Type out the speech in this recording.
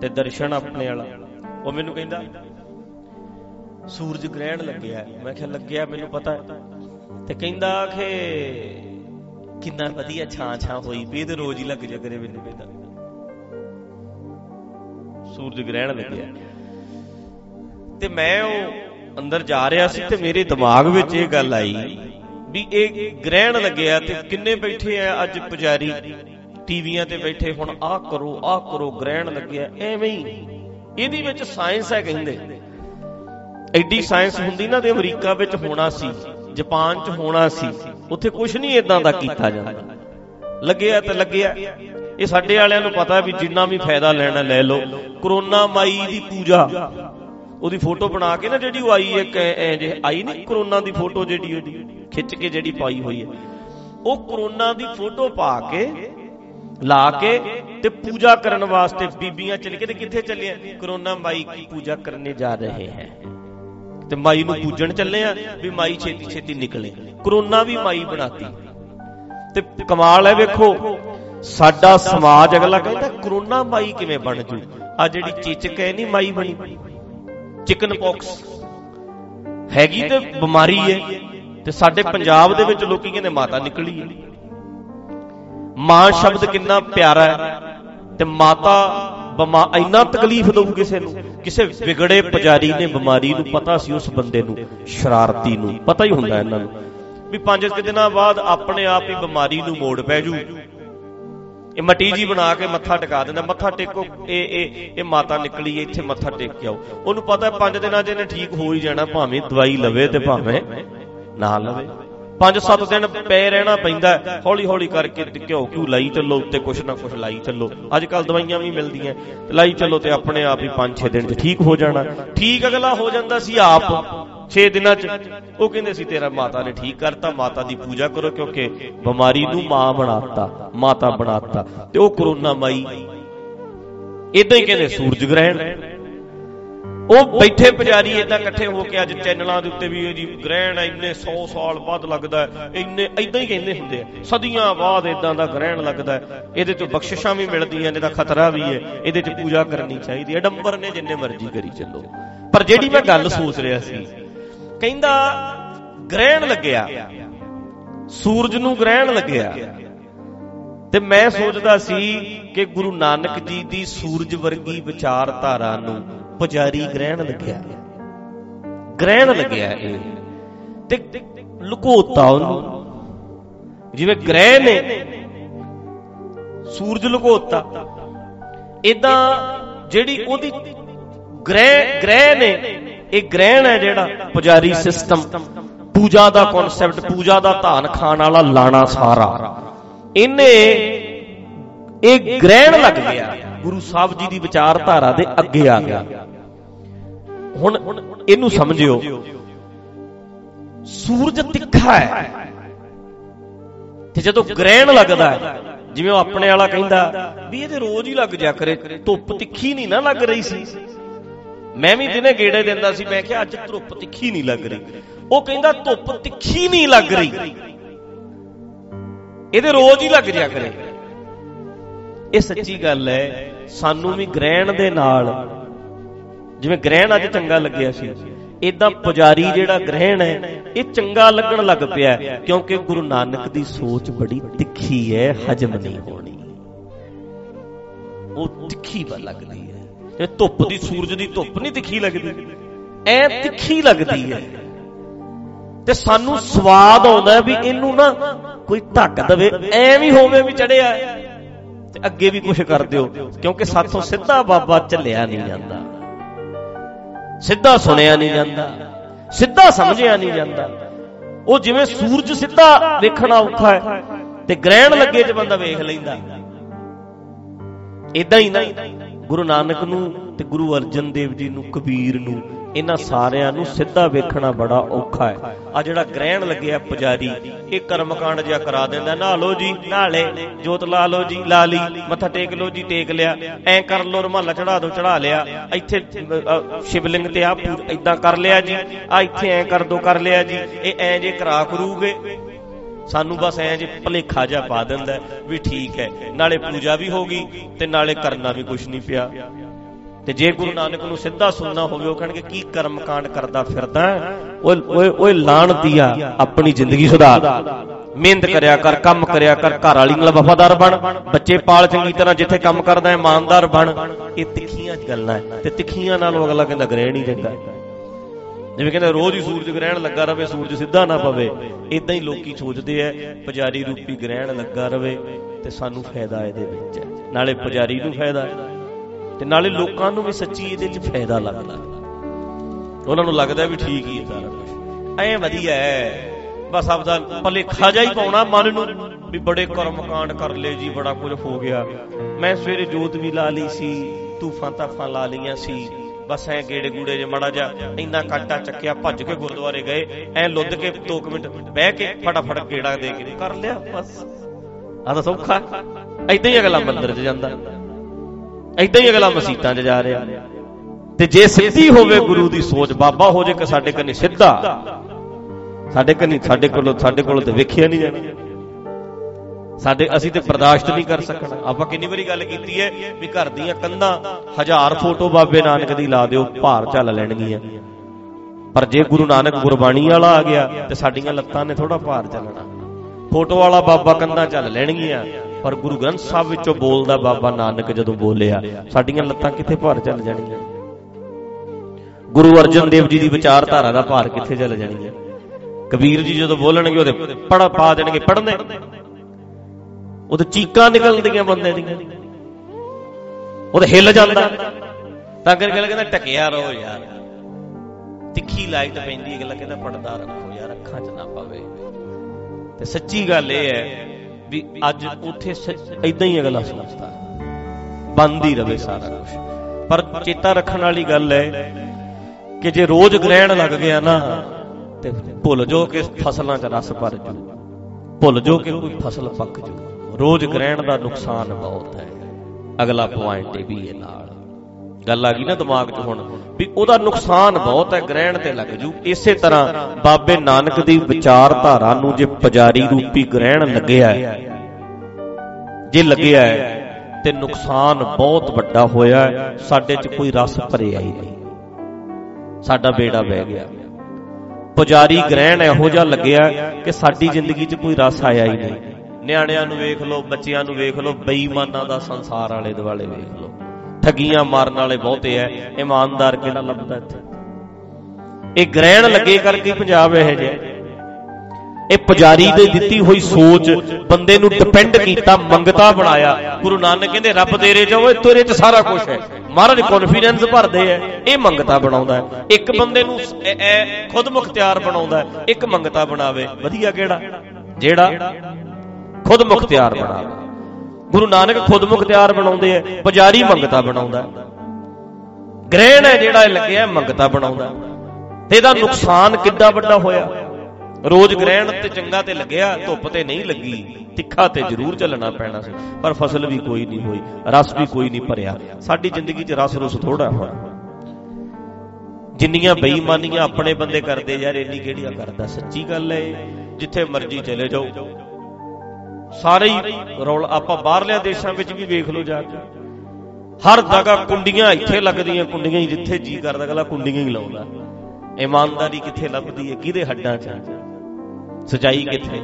ਤੇ ਦਰਸ਼ਨ ਆਪਣੇ ਵਾਲਾ। ਉਹ ਮੈਨੂੰ ਕਹਿੰਦਾ, ਸੂਰਜ ਗ੍ਰਹਿਣ ਲੱਗਿਆ ਮੈਂ ਕਿਹਾ, ਲੱਗਿਆ, ਮੈਨੂੰ ਪਤਾ ਹੈ। ਤੇ ਕਹਿੰਦਾ ਕਿ ਕਿੰਨਾ ਵਧੀਆ ਛਾਂ ਛਾਂ ਹੋਈ ਵੀ ਇਹਦੇ ਰੋਜ਼ ਹੀ ਲੱਗ ਜਾ ਕਰੇ ਮੈਨੂੰ ਕਹਿੰਦਾ। ਸੂਰਜ ਗ੍ਰਹਿਣ ਲੱਗਿਆ ਤੇ ਮੈਂ ਉਹ ਅੰਦਰ ਜਾ ਰਿਹਾ ਸੀ ਤੇ ਮੇਰੇ ਦਿਮਾਗ ਵਿੱਚ ਇਹ ਗੱਲ ਆਈ ਵੀ ਇਹ ਗ੍ਰਹਿਣ ਲੱਗਿਆ ਤੇ ਕਿੰਨੇ ਬੈਠੇ ਆ ਅੱਜ ਪੁਜਾਰੀ। ਟੀਵੀਆਂ ਤੇ ਬੈਠੇ ਹੁਣ ਆਹ ਕਰੋ ਆਹ ਕਰੋ, ਗ੍ਰਹਿਣ ਲੱਗਿਆ ਐਵੇਂ ਹੀ ਇਹਦੀ ਵਿੱਚ ਸਾਇੰਸ ਹੈ ਕਹਿੰਦੇ। ਐਡੀ ਸਾਇੰਸ ਹੁੰਦੀ ਨਾ ਤੇ ਅਮਰੀਕਾ ਵਿੱਚ ਹੋਣਾ ਸੀ, ਜਾਪਾਨ 'ਚ ਹੋਣਾ ਸੀ, ਉੱਥੇ ਕੁਝ ਨਹੀਂ ਇਦਾਂ ਦਾ ਕੀਤਾ ਜਾਂਦਾ। ਲੱਗਿਆ ਤੇ ਲੱਗਿਆ। ਇਹ ਸਾਡੇ ਵਾਲਿਆਂ ਨੂੰ ਪਤਾ ਵੀ ਜਿੰਨਾ ਵੀ ਫਾਇਦਾ ਲੈਣਾ ਲੈ ਲਓ। ਕਰੋਨਾ ਮਾਈ ਦੀ ਪੂਜਾ। ਉਹਦੀ ਫੋਟੋ ਬਣਾ ਕੇ ਨਾ ਜਿਹੜੀ ਉਹ ਆਈ ਇੱਕ ਐ ਜੇ ਆਈ ਨਹੀਂ ਕਰੋਨਾ ਦੀ ਫੋਟੋ ਜਿਹੜੀ ਉਹਦੀ, ਖਿੱਚ ਕੇ ਜਿਹੜੀ ਪਾਈ ਹੋਈ ਹੈ। ਉਹ ਕਰੋਨਾ ਦੀ ਫੋਟੋ ਪਾ ਕੇ ਲਾ ਕੇ ਤੇ ਪੂਜਾ ਕਰਨ ਵਾਸਤੇ ਬੀਬੀਆਂ ਚਲ ਕੇ ਤੇ ਕਿੱਥੇ ਚੱਲੀਆਂ? ਕਰੋਨਾ ਮਾਈ ਦੀ ਪੂਜਾ ਕਰਨੇ ਜਾ ਰਹੇ ਹੈ। ਤੇ ਮਾਈ ਨੂੰ ਪੂਜਣ ਚੱਲੇ ਆ ਵੀ ਮਾਈ ਛੇਤੀ ਛੇਤੀ ਨਿਕਲੇ। ਕਰੋਨਾ ਵੀ ਮਾਈ ਬਣਾਤੀ। ਤੇ ਕਮਾਲ ਹੈ ਵੇਖੋ, ਸਾਡਾ ਸਮਾਜ ਅਗਲਾ ਕਹਿੰਦਾ ਕਰੋਨਾ ਮਾਈ ਕਿਵੇਂ ਬਣ ਜੂ? ਆ ਜਿਹੜੀ ਚਿਚਕ ਹੈ ਨਹੀਂ ਮਾਈ ਬਣੀ। Chicken pox. ਹੈਗੀ ਤੇ ਬਿਮਾਰੀ ਹੈ। ਤੇ ਸਾਡੇ ਪੰਜਾਬ ਦੇ ਵਿੱਚ ਲੋਕੀ ਕਹਿੰਦੇ ਮਾਤਾ ਨਿਕਲੀ ਹੈ। ਮਾਂ ਸ਼ਬਦ ਕਿੰਨਾ ਪਿਆਰਾ ਹੈ ਤੇ ਮਾਤਾ ਬਮਾ ਇੰਨਾ ਤਕਲੀਫ ਦਊ ਕਿਸੇ ਨੂੰ, ਕਿਸੇ ਵਿਗੜੇ ਪੁਜਾਰੀ ਨੇ ਬਿਮਾਰੀ ਨੂੰ ਪਤਾ ਸੀ ਉਸ ਬੰਦੇ ਨੂੰ, ਸ਼ਰਾਰਤੀ ਨੂੰ, ਪਤਾ ਹੀ ਹੁੰਦਾ ਇਹਨਾਂ ਨੂੰ। ਵੀ ਪੰਜ ਕੁ ਦਿਨਾਂ ਬਾਅਦ ਆਪਣੇ ਆਪ ਹੀ ਬਿਮਾਰੀ ਨੂੰ ਮੋੜ ਪੈ ਜੂ। ਇਹ ਮਟੀ ਜੀ ਬਣਾ ਕੇ ਮੱਥਾ ਟਿਕਾ ਦਿੰਦਾ, ਮੱਥਾ ਟੇਕੋ, ਇਹ ਇਹ ਇਹ ਮਾਤਾ ਨਿਕਲੀ ਇੱਥੇ ਮੱਥਾ ਟੇਕ ਕੇ ਆਓ। ਉਹਨੂੰ ਪਤਾ ਪੰਜ ਦਿਨਾਂ 'ਚ ਇਹਨੇ ਠੀਕ ਹੋ ਹੀ ਜਾਣਾ, ਭਾਵੇਂ ਦਵਾਈ ਲਵੇ ਤੇ ਭਾਵੇਂ ਨਾ ਲਵੇ। ਪੰਜ ਸੱਤ ਦਿਨ ਪੈ ਰਹਿਣਾ ਪੈਂਦਾ ਹੌਲੀ ਹੌਲੀ ਕਰਕੇ ਘਿਓ ਘਿਓ ਲਾਈ ਚੱਲੋ ਉੱਤੇ ਕੁਛ ਨਾ ਕੁਛ ਲਾਈ ਚੱਲੋ। ਅੱਜ ਕੱਲ ਦਵਾਈਆਂ ਵੀ ਮਿਲਦੀਆਂ। ਤੇ ਲਾਈ ਚੱਲੋ ਤੇ ਆਪਣੇ ਆਪ ਹੀ 5-6 ਦਿਨ 'ਚ ਠੀਕ ਹੋ ਜਾਣਾ। ਠੀਕ ਅਗਲਾ ਹੋ ਜਾਂਦਾ ਸੀ ਆਪ। 6 ਦਿਨਾਂ 'ਚ। ਉਹ ਕਹਿੰਦੇ ਸੀ, ਤੇਰਾ ਮਾਤਾ ਨੇ ਠੀਕ ਕਰਤਾ। ਮਾਤਾ ਦੀ ਪੂਜਾ ਕਰੋ ਕਿਉਂਕਿ ਬਿਮਾਰੀ ਨੂੰ ਮਾਂ ਬਣਾਤਾ। ਮਾਤਾ ਬਣਾਤਾ। ਤੇ ਉਹ ਕਰੋਨਾ ਮਾਈ। ਇਦਾਂ ਹੀ ਕਹਿੰਦੇ, ਸੂਰਜ ਗ੍ਰਹਿਣ। ਉਹ ਬੈਠੇ ਪੁਜਾਰੀ ਇਦਾਂ ਇਕੱਠੇ ਹੋ ਕੇ ਅੱਜ ਚੈਨਲਾਂ ਦੇ ਉੱਤੇ ਵੀ ਇਹ ਜੀ ਗ੍ਰਹਿਣ ਇੰਨੇ 100 ਸਾਲ ਬਾਅਦ ਲੱਗਦਾ ਇੰਨੇ ਇਦਾਂ ਹੀ ਕਹਿੰਦੇ ਹੁੰਦੇ ਆ ਸਦੀਆਂ ਬਾਅਦ ਇਦਾਂ ਦਾ ਗ੍ਰਹਿਣ ਲੱਗਦਾ ਇਹਦੇ ਤੋਂ ਬਖਸ਼ਿਸ਼ਾਂ ਵੀ ਮਿਲਦੀਆਂ ਨੇ ਦਾ ਖਤਰਾ ਵੀ ਹੈ ਇਹਦੇ 'ਚ ਪੂਜਾ ਕਰਨੀ ਚਾਹੀਦੀ ਹੈ ਡੰਬਰ ਨੇ ਜਿੰਨੇ ਮਰਜ਼ੀ ਕਰੀ ਚੱਲੋ। ਪਰ ਜਿਹੜੀ ਮੈਂ ਗੱਲ ਸੋਚ ਰਿਹਾ ਸੀ ਕਹਿੰਦਾ ਗ੍ਰਹਿਣ ਲੱਗਿਆ ਸੂਰਜ ਨੂੰ ਗ੍ਰਹਿਣ ਲੱਗਿਆ। ਤੇ ਮੈਂ ਸੋਚਦਾ ਸੀ ਕਿ ਗੁਰੂ ਨਾਨਕ ਜੀ ਦੀ ਸੂਰਜ ਵਰਗੀ ਵਿਚਾਰਧਾਰਾ ਨੂੰ ਪੁਜਾਰੀ ਗ੍ਰਹਿਣ ਲੱਗਿਆ। ਗ੍ਰਹਿਣ ਲੱਗਿਆ ਇਹ। ਤੇ ਲੁਕੋਤਾ ਉਹਨੂੰ। ਜਿਵੇਂ ਗ੍ਰਹਿ ਨੇ, ਸੂਰਜ ਲੁਕੋਤਾ। ਇਦਾਂ ਜਿਹੜੀ ਉਹਦੀ ਗ੍ਰਹਿ ਗ੍ਰਹਿ ਨੇ, ਇਹ ਗ੍ਰਹਿਣ ਹੈ ਜਿਹੜਾ ਪੁਜਾਰੀ ਸਿਸਟਮ। ਪੂਜਾ ਦਾ ਕਨਸੈਪਟ ਪੂਜਾ ਦਾ ਧਾਨ ਖਾਣ ਵਾਲਾ ਲਾਣਾ ਸਾਰਾ। ਇਹਨੇ, ਇਹ ਗ੍ਰਹਿਣ ਲੱਗ ਗਿਆ। ਗੁਰੂ ਸਾਹਿਬ ਜੀ ਦੀ ਵਿਚਾਰਧਾਰਾ ਦੇ ਅੱਗੇ ਆ ਗਿਆ। ਹੁਣ ਇਹਨੂੰ ਸਮਝਿਓ, ਸੂਰਜ ਤਿੱਖਾ ਹੈ ਤੇ ਜਦੋਂ ਗ੍ਰਹਿਣ ਲੱਗਦਾ ਹੈ, ਜਿਵੇਂ ਉਹ ਆਪਣੇ ਵਾਲਾ ਕਹਿੰਦਾ ਵੀ ਇਹਦੇ ਰੋਜ਼ ਹੀ ਲੱਗ ਜਾ ਕਰੇ, ਧੁੱਪ ਤਿੱਖੀ ਨਹੀਂ ਨਾ ਲੱਗ ਰਹੀ ਸੀ। ਮੈਂ ਵੀ ਦਿਨੇ ਗੇੜੇ ਦਿੰਦਾ ਸੀ, ਮੈਂ ਕਿਹਾ ਅੱਜ ਧੁੱਪ ਤਿੱਖੀ ਨਹੀਂ ਲੱਗ ਰਹੀ। ਉਹ ਕਹਿੰਦਾ ਧੁੱਪ ਤਿੱਖੀ ਨਹੀਂ ਲੱਗ ਰਹੀ। ਇਹਦੇ ਰੋਜ਼ ਹੀ ਲੱਗ ਜਾ ਕਰੇ। ਇਹ ਸੱਚੀ ਗੱਲ ਹੈ ਸਾਨੂੰ ਵੀ ਗ੍ਰਹਿਣ ਦੇ ਨਾਲ, ਜਿਵੇਂ ਗ੍ਰਹਿਣ ਅੱਜ ਚੰਗਾ ਲੱਗਿਆ ਸੀ ਇਦਾਂ ਪੁਜਾਰੀ ਜਿਹੜਾ ਗ੍ਰਹਿਣ ਹੈ, ਇਹ ਚੰਗਾ ਲੱਗਣ ਲੱਗ ਪਿਆ ਕਿਉਂਕਿ ਗੁਰੂ ਨਾਨਕ ਦੀ ਸੋਚ ਬੜੀ ਤਿੱਖੀ ਹੈ, ਹਜਮ ਨਹੀਂ ਹੋਣੀ। ਉਹ ਤਿੱਖੀ ਬਾ ਲੱਗਦੀ ਹੈ। ਤੇ ਧੁੱਪ ਦੀ ਸੂਰਜ ਦੀ ਧੁੱਪ ਨਹੀਂ ਤਿੱਖੀ ਲੱਗਦੀ। ਐ ਤਿੱਖੀ ਲੱਗਦੀ ਹੈ। ਤੇ ਸਾਨੂੰ ਸਵਾਦ ਆਉਂਦਾ ਵੀ ਇਹਨੂੰ ਨਾ ਕੋਈ ਢੱਕ ਦਵੇ, ਐ ਵੀ ਹੋਵੇ ਵੀ ਚੜਿਆ ਤੇ ਅੱਗੇ ਵੀ ਕੁਝ ਕਰ ਦਿਓ, ਕਿਉਂਕਿ ਸਾਥੋਂ ਸਿੱਧਾ ਬਾਬਾ ਚੱਲਿਆ ਨਹੀਂ ਜਾਂਦਾ। ਸਿੱਧਾ ਸੁਣਿਆ ਨਹੀਂ ਜਾਂਦਾ, ਸਿੱਧਾ ਸਮਝਿਆ ਨਹੀਂ ਜਾਂਦਾ। ਉਹ ਜਿਵੇਂ ਸੂਰਜ ਸਿੱਧਾ ਵੇਖਣਾ ਔਖਾ ਹੈ ਤੇ ਗ੍ਰਹਿਣ ਲੱਗੇ ਚ ਬੰਦਾ ਵੇਖ ਲੈਂਦਾ। ਇਦਾਂ ਹੀ ਨਾ, ਗੁਰੂ ਨਾਨਕ ਨੂੰ ਤੇ ਗੁਰੂ ਅਰਜਨ ਦੇਵ ਜੀ ਨੂੰ, ਕਬੀਰ ਨੂੰ ਇਹਨਾਂ ਸਾਰਿਆਂ ਨੂੰ ਸਿੱਧਾ ਵੇਖਣਾ ਬੜਾ ਔਖਾ ਹੈ। ਆ ਜਿਹੜਾ ਗ੍ਰਹਿਣ ਲੱਗਿਆ ਪੁਜਾਰੀ, ਇਹ ਕਰਮਕਾਂਡ ਜਿਆ ਕਰਾ ਦਿੰਦਾ ਨਹਾ ਲਓ ਜੀ, ਨਾਲੇ ਜੋਤ ਲਾ ਲਓ ਜੀ, ਲਾ ਲਈ, ਮੱਥਾ ਟੇਕ ਲਓ ਜੀ, ਟੇਕ ਲਿਆ, ਐ ਕਰ ਲਓ, ਰਮਾਲਾ ਚੜਾ ਦਿਓ ਚੜਾ ਲਿਆ, ਇੱਥੇ ਸ਼ਿਵਲਿੰਗ ਤੇ ਆ ਇਦਾਂ ਕਰ ਲਿਆ ਜੀ ਆ ਇੱਥੇ ਐ ਕਰ ਦੋ, ਕਰ ਲਿਆ ਜੀ, ਇਹ ਐ ਜੇ ਕਰਾ ਕਰੂਗੇ, ਸਾਨੂੰ ਬਸ ਐ ਜੇ ਭਲੇਖਾ ਜਾ ਪਾ ਦਿੰਦਾ ਵੀ ਠੀਕ ਹੈ, ਨਾਲੇ ਪੂਜਾ ਵੀ ਹੋ ਗਈ ਤੇ ਨਾਲੇ ਕਰਨਾ ਵੀ ਕੁਝ ਨਹੀਂ ਪਿਆ। ਤੇ ਜੇ ਗੁਰੂ ਨਾਨਕ ਨੂੰ ਸਿੱਧਾ ਸੁਣਨਾ ਹੋਵੇ, ਉਹ ਕਹਿਣਗੇ, ਕੀ ਕਰਮ ਕਾਂਡ ਕਰਦਾ ਫਿਰਦਾ ਓਏ ਓਏ ਓਏ ਲਾਣਤੀਆ ਆਪਣੀ ਜ਼ਿੰਦਗੀ ਸੁਧਾਰ। ਮਿਹਨਤ ਕਰਿਆ ਕਰ, ਕੰਮ ਕਰਿਆ ਕਰ, ਘਰ ਵਾਲੀ ਨਾਲ ਵਫਾਦਾਰ ਬਣ। ਬੱਚੇ ਪਾਲ ਚੰਗੀ ਤਰ੍ਹਾਂ ਜਿੱਥੇ ਕੰਮ ਕਰਦਾ ਹੈ, ਇਮਾਨਦਾਰ ਬਣ। ਇਹ ਤਿੱਖੀਆਂ ਗੱਲਾਂ ਹੈ। ਤੇ ਤਿੱਖੀਆਂ ਨਾਲੋਂ ਅਗਲਾ ਕਹਿੰਦਾ, ਗ੍ਰਹਿਣ ਹੀ ਚੰਗਾ ਜਿਵੇਂ ਕਹਿੰਦਾ, ਰੋਜ਼ ਹੀ ਸੂਰਜ ਗ੍ਰਹਿਣ ਲੱਗਾ ਰਵੇ, ਸੂਰਜ ਸਿੱਧਾ ਨਾ ਪਵੇ। ਇਦਾਂ ਹੀ ਲੋਕੀ ਸੋਚਦੇ ਐ ਪੁਜਾਰੀ ਰੂਪੀ ਗ੍ਰਹਿਣ ਲੱਗਾ ਰਵੇ ਤੇ ਸਾਨੂੰ ਫਾਇਦਾ ਇਹਦੇ ਵਿੱਚ ਹੈ। ਨਾਲੇ ਪੁਜਾਰੀ ਨੂੰ ਫਾਇਦਾ ਹੈ। ਤੇ ਨਾਲੇ ਲੋਕਾਂ ਨੂੰ ਵੀ ਸੱਚੀ ਇਹਦੇ ਵਿੱਚ ਫਾਇਦਾ ਲੱਗਦਾ। ਉਹਨਾਂ ਨੂੰ ਲੱਗਦਾ ਵੀ ਠੀਕ ਹੀ ਹੈ। ਸਾਰਾ ਕੁਝ ਐ ਵਧੀਆ ਹੈ। ਬਸ ਆਪਦਾ ਭਲੇਖਾ ਜਾ ਹੀ ਪਾਉਣਾ ਮਨ ਨੂੰ ਵੀ ਬੜੇ ਕਰਮ ਕਾਂਡ ਕਰ ਲਏ ਜੀ, ਬੜਾ ਕੁਝ ਹੋ ਗਿਆ। ਮੈਂ ਸਵੇਰੇ ਜੋਤ ਵੀ ਲਾ ਲਈ ਸੀ ਤੂਫਾਂ ਤਾਫਾਂ ਲਾ ਲਈਆਂ ਸੀ। ਬਸ ਐ ਗੇੜੇ ਗੂੜੇ ਜੇ ਮੜਾ ਜਾ ਇੰਨਾ ਕਾਟਾ ਚੱਕਿਆ, ਭੱਜ ਕੇ ਗੁਰਦੁਆਰੇ ਗਏ। ਐ ਲੁੱਦ ਕੇ 2 ਮਿੰਟ ਬਹਿ ਕੇ ਫਟਾਫਟ ਗੇੜਾ ਦੇ ਕੇ ਕਰ ਲਿਆ, ਬਸ। ਆ ਤਾਂ ਸੌਖਾ। ਐਦਾਂ ਹੀ ਅਗਲਾ ਮੰਦਿਰ 'ਚ ਜਾਂਦਾ। ਐਦਾਂ ਹੀ ਅਗਲਾ ਮਸੀਤਾਂ 'ਚ ਜਾ ਰਿਹਾ। ਤੇ ਜੇ ਸਿੱਧੀ ਹੋਵੇ ਗੁਰੂ ਦੀ ਸੋਚ, ਬਾਬਾ ਹੋ ਜੇ ਕਿ ਸਾਡੇ ਕੰਨੀ ਸਿੱਧਾ, ਸਾਡੇ ਕੰਨੀ, ਸਾਡੇ ਕੋਲ ਸਾਡੇ ਕੋਲ ਤੇ ਵੇਖਿਆ ਨਹੀਂ ਜਾਣਾ ਸਾਡੇ ਅਸੀਂ ਤੇ ਬਰਦਾਸ਼ਤ ਨਹੀਂ ਕਰ ਸਕਣਾ। ਆਪਾਂ ਕਿੰਨੀ ਵਾਰੀ ਗੱਲ ਕੀਤੀ ਹੈ ਵੀ ਘਰ ਦੀਆਂ ਕੰਧਾਂ ਹਜ਼ਾਰ ਫੋਟੋ ਬਾਬੇ ਨਾਨਕ ਦੀ ਲਾ ਦਿਓ, ਭਾਰ ਚੱਲ ਲੈਣਗੀਆਂ। ਪਰ ਜੇ ਗੁਰੂ ਨਾਨਕ ਗੁਰਬਾਣੀ ਵਾਲਾ ਆ ਗਿਆ ਤੇ ਸਾਡੀਆਂ ਲੱਤਾਂ ਨੇ ਥੋੜਾ ਭਾਰ ਚੱਲਣਾ ਫੋਟੋ ਵਾਲਾ ਬਾਬਾ ਕੰਧਾਂ ਚੱਲ ਲੈਣਗੀਆਂ। ਪਰ ਗੁਰੂ ਗ੍ਰੰਥ ਸਾਹਿਬ ਵਿੱਚੋਂ ਬੋਲਦਾ ਬਾਬਾ ਨਾਨਕ ਜਦੋਂ ਬੋਲਿਆ, ਸਾਡੀਆਂ ਲੱਤਾਂ ਕਿੱਥੇ ਭਾਰ ਚੱਲ ਜਾਣਗੀਆਂ ਗੁਰੂ ਅਰਜਨ ਦੇਵ ਜੀ ਦੀ ਵਿਚਾਰਧਾਰਾ ਦਾ ਭਾਰ ਕਿੱਥੇ ਚੱਲ ਜਾਣਗੀਆਂ ਕਬੀਰ ਜੀ ਜਦੋਂ ਬੋਲਣਗੇ, ਉਹਦੇ ਪੜ ਪਾ ਦੇਣਗੇ ਪੜਨੇ ਉਹਦੇ ਚੀਕਾਂ ਨਿਕਲਦੀਆਂ ਬੰਦੇ ਦੀਆਂ। ਉਹਦੇ ਹਿੱਲ ਜਾਂਦਾ। ਤਾਂ ਕਰਕੇ ਕਹਿੰਦਾ, ਟਕਿਆ ਰਹੋ ਯਾਰ। ਤਿੱਖੀ ਲਾਈਟ ਪੈਂਦੀ ਹੈ ਗੱਲ ਕਹਿੰਦਾ ਪੜਦਾ ਰੱਖੋ ਯਾਰ, ਅੱਖਾਂ 'ਚ ਨਾ ਪਵੇ। ਤੇ ਸੱਚੀ ਗੱਲ ਇਹ ਹੈ ਵੀ ਅੱਜ ਉੱਥੇ ਇਦਾਂ ਹੀ ਅਗਲਾ ਸੋਚਦਾ ਬੰਦ ਹੀ ਰਵੇ ਸਾਰਾ ਕੁਝ ਪਰ ਚੇਤਾ ਰੱਖਣ ਵਾਲੀ ਗੱਲ ਹੈ ਕਿ ਜੇ ਰੋਜ਼ ਗ੍ਰਹਿਣ ਲੱਗ ਗਿਆ ਨਾ, ਤੇ ਭੁੱਲ ਜੋ ਕਿ ਫਸਲਾਂ 'ਚ ਰਸ ਭਰ ਜੂ। ਭੁੱਲ ਜੋ ਕਿ ਕੋਈ ਫਸਲ ਪੱਕ ਜੂ। ਰੋਜ਼ ਗ੍ਰਹਿਣ ਦਾ ਨੁਕਸਾਨ ਬਹੁਤ ਹੈ। ਅਗਲਾ ਪੁਆਇੰਟ ਇਹ ਵੀ ਹੈ ਨਾਲ। ਗੱਲ ਆ ਗਈ ਨਾ ਦਿਮਾਗ 'ਚ ਹੁਣ, ਵੀ ਉਹਦਾ ਨੁਕਸਾਨ ਬਹੁਤ ਹੈ, ਗ੍ਰਹਿਣ ਤੇ ਲੱਗ ਜੂ। ਇਸੇ ਤਰ੍ਹਾਂ ਬਾਬੇ ਨਾਨਕ ਦੀ ਵਿਚਾਰਧਾਰਾ ਨੂੰ ਜੇ ਪੁਜਾਰੀ ਰੂਪੀ ਗ੍ਰਹਿਣ ਲੱਗਿਆ ਹੈ, ਜੇ ਲੱਗਿਆ ਹੈ, ਤੇ ਨੁਕਸਾਨ ਬਹੁਤ ਵੱਡਾ ਹੋਇਆ ਸਾਡੇ 'ਚ ਕੋਈ ਰਸ ਭਰਿਆ ਹੀ ਨਹੀਂ। ਸਾਡਾ ਬੇੜਾ ਬਹਿ ਗਿਆ। ਪੁਜਾਰੀ ਗ੍ਰਹਿਣ ਇਹੋ ਜਿਹਾ ਲੱਗਿਆ ਕਿ ਸਾਡੀ ਜ਼ਿੰਦਗੀ 'ਚ ਕੋਈ ਰਸ ਆਇਆ ਹੀ ਨਹੀਂ। ਨਿਆਣਿਆਂ ਨੂੰ ਵੇਖ ਲਓ, ਬੱਚਿਆਂ ਨੂੰ ਵੇਖ ਲਓ, ਬੇਈਮਾਨਾਂ ਦਾ ਸੰਸਾਰ ਵਾਲੇ ਦੁਆਲੇ ਵੇਖ ਲਓ। ਠੱਗੀਆਂ ਮਾਰਨ ਵਾਲੇ ਬਹੁਤੇ ਐ। ਇਮਾਨਦਾਰ ਕਿਹੜਾ ਲੱਭਦਾ ਇੱਥੇ? ਇਹ ਗ੍ਰਹਿਣ ਲੱਗੇ ਕਰਕੇ ਪੰਜਾਬ ਇਹ ਜਿਹਾ ਇਹ ਪੁਜਾਰੀ ਦੇ ਦਿੱਤੀ ਹੋਈ ਸੋਚ ਬੰਦੇ ਨੂੰ ਡਿਪੈਂਡ ਕੀਤਾ, ਮੰਗਤਾ ਬਣਾਇਆ। ਗੁਰੂ ਨਾਨਕ ਕਹਿੰਦੇ, ਰੱਬ ਤੇਰੇ ਚ ਓਏ ਤੇਰੇ ਚ ਸਾਰਾ ਕੁਝ ਹੈ। ਮਹਾਰਾਜ ਕੌਨਫੀਡੈਂਸ ਭਰਦੇ ਐ। ਇਹ ਮੰਗਤਾ ਬਣਾਉਂਦਾ ਹੈ। ਇੱਕ ਬੰਦੇ ਨੂੰ ਇਹ ਖੁਦ ਮੁਖਤਿਆਰ ਬਣਾਉਂਦਾ ਹੈ। ਇੱਕ ਮੰਗਤਾ ਬਣਾਵੇ। ਵਧੀਆ ਕਿਹੜਾ? ਜਿਹੜਾ ਖੁਦ ਮੁਖਤਿਆਰ ਬਣਾਵੇ। ਗੁਰੂ ਨਾਨਕ ਖੁਦ ਮੁਖਤਿਆਰ ਬਣਾਉਂਦੇ ਐ ਪੁਜਾਰੀ ਮੰਗਤਾ ਬਣਾਉਂਦਾ। ਗ੍ਰਹਿਣ ਹੈ ਜਿਹੜਾ ਇਹ ਲੱਗਿਆ, ਮੰਗਤਾ ਬਣਾਉਂਦਾ। ਤੇ ਇਹਦਾ ਨੁਕਸਾਨ ਕਿੱਡਾ ਵੱਡਾ ਹੋਇਆ? ਰੋਜ਼ ਗ੍ਰਹਿਣ ਤੇ ਚੰਗਾ ਤੇ ਲੱਗਿਆ, ਧੁੱਪ ਤੇ ਨਹੀਂ ਲੱਗੀ, ਤਿੱਖਾ ਤੇ ਜ਼ਰੂਰ ਚੱਲਣਾ ਪੈਣਾ ਸੀ, ਪਰ ਫਸਲ ਵੀ ਕੋਈ ਨਹੀਂ ਹੋਈ, ਰਸ ਵੀ ਕੋਈ ਨਹੀਂ ਭਰਿਆ। ਸਾਡੀ ਜ਼ਿੰਦਗੀ 'ਚ ਰਸ ਰਸ ਥੋੜਾ ਹੋਇਆ। ਜਿੰਨੀਆਂ ਬੇਈਮਾਨੀਆਂ ਆਪਣੇ ਬੰਦੇ ਕਰਦੇ ਯਾਰ, ਇੰਨੀ ਕਿਹੜੀਆਂ ਕਰਦਾ? ਸੱਚੀ ਗੱਲ ਹੈ ਜਿੱਥੇ ਮਰਜ਼ੀ ਚਲੇ ਜਾਓ। ਸਾਰੇ ਹੀ ਰੌਲ ਆਪਾਂ ਬਾਹਰਲਿਆਂ ਦੇਸ਼ਾਂ ਵਿੱਚ ਵੀ ਵੇਖ ਲਓ ਜਾ ਕੇ। ਹਰ ਜਗ੍ਹਾ ਕੁੰਡੀਆਂ ਇੱਥੇ ਲੱਗਦੀਆਂ, ਕੁੰਡੀਆਂ ਹੀ ਜਿੱਥੇ ਜੀ ਕਰਦਾ, ਅਗਲਾ ਕੁੰਡੀਆਂ ਹੀ ਲਾਉਂਦਾ। ਇਮਾਨਦਾਰੀ ਕਿੱਥੇ ਲੱਭਦੀ ਹੈ? ਕਿਹਦੇ ਹੱਡਾਂ 'ਚ ਸਚਾਈ ਕਿੱਥੇ?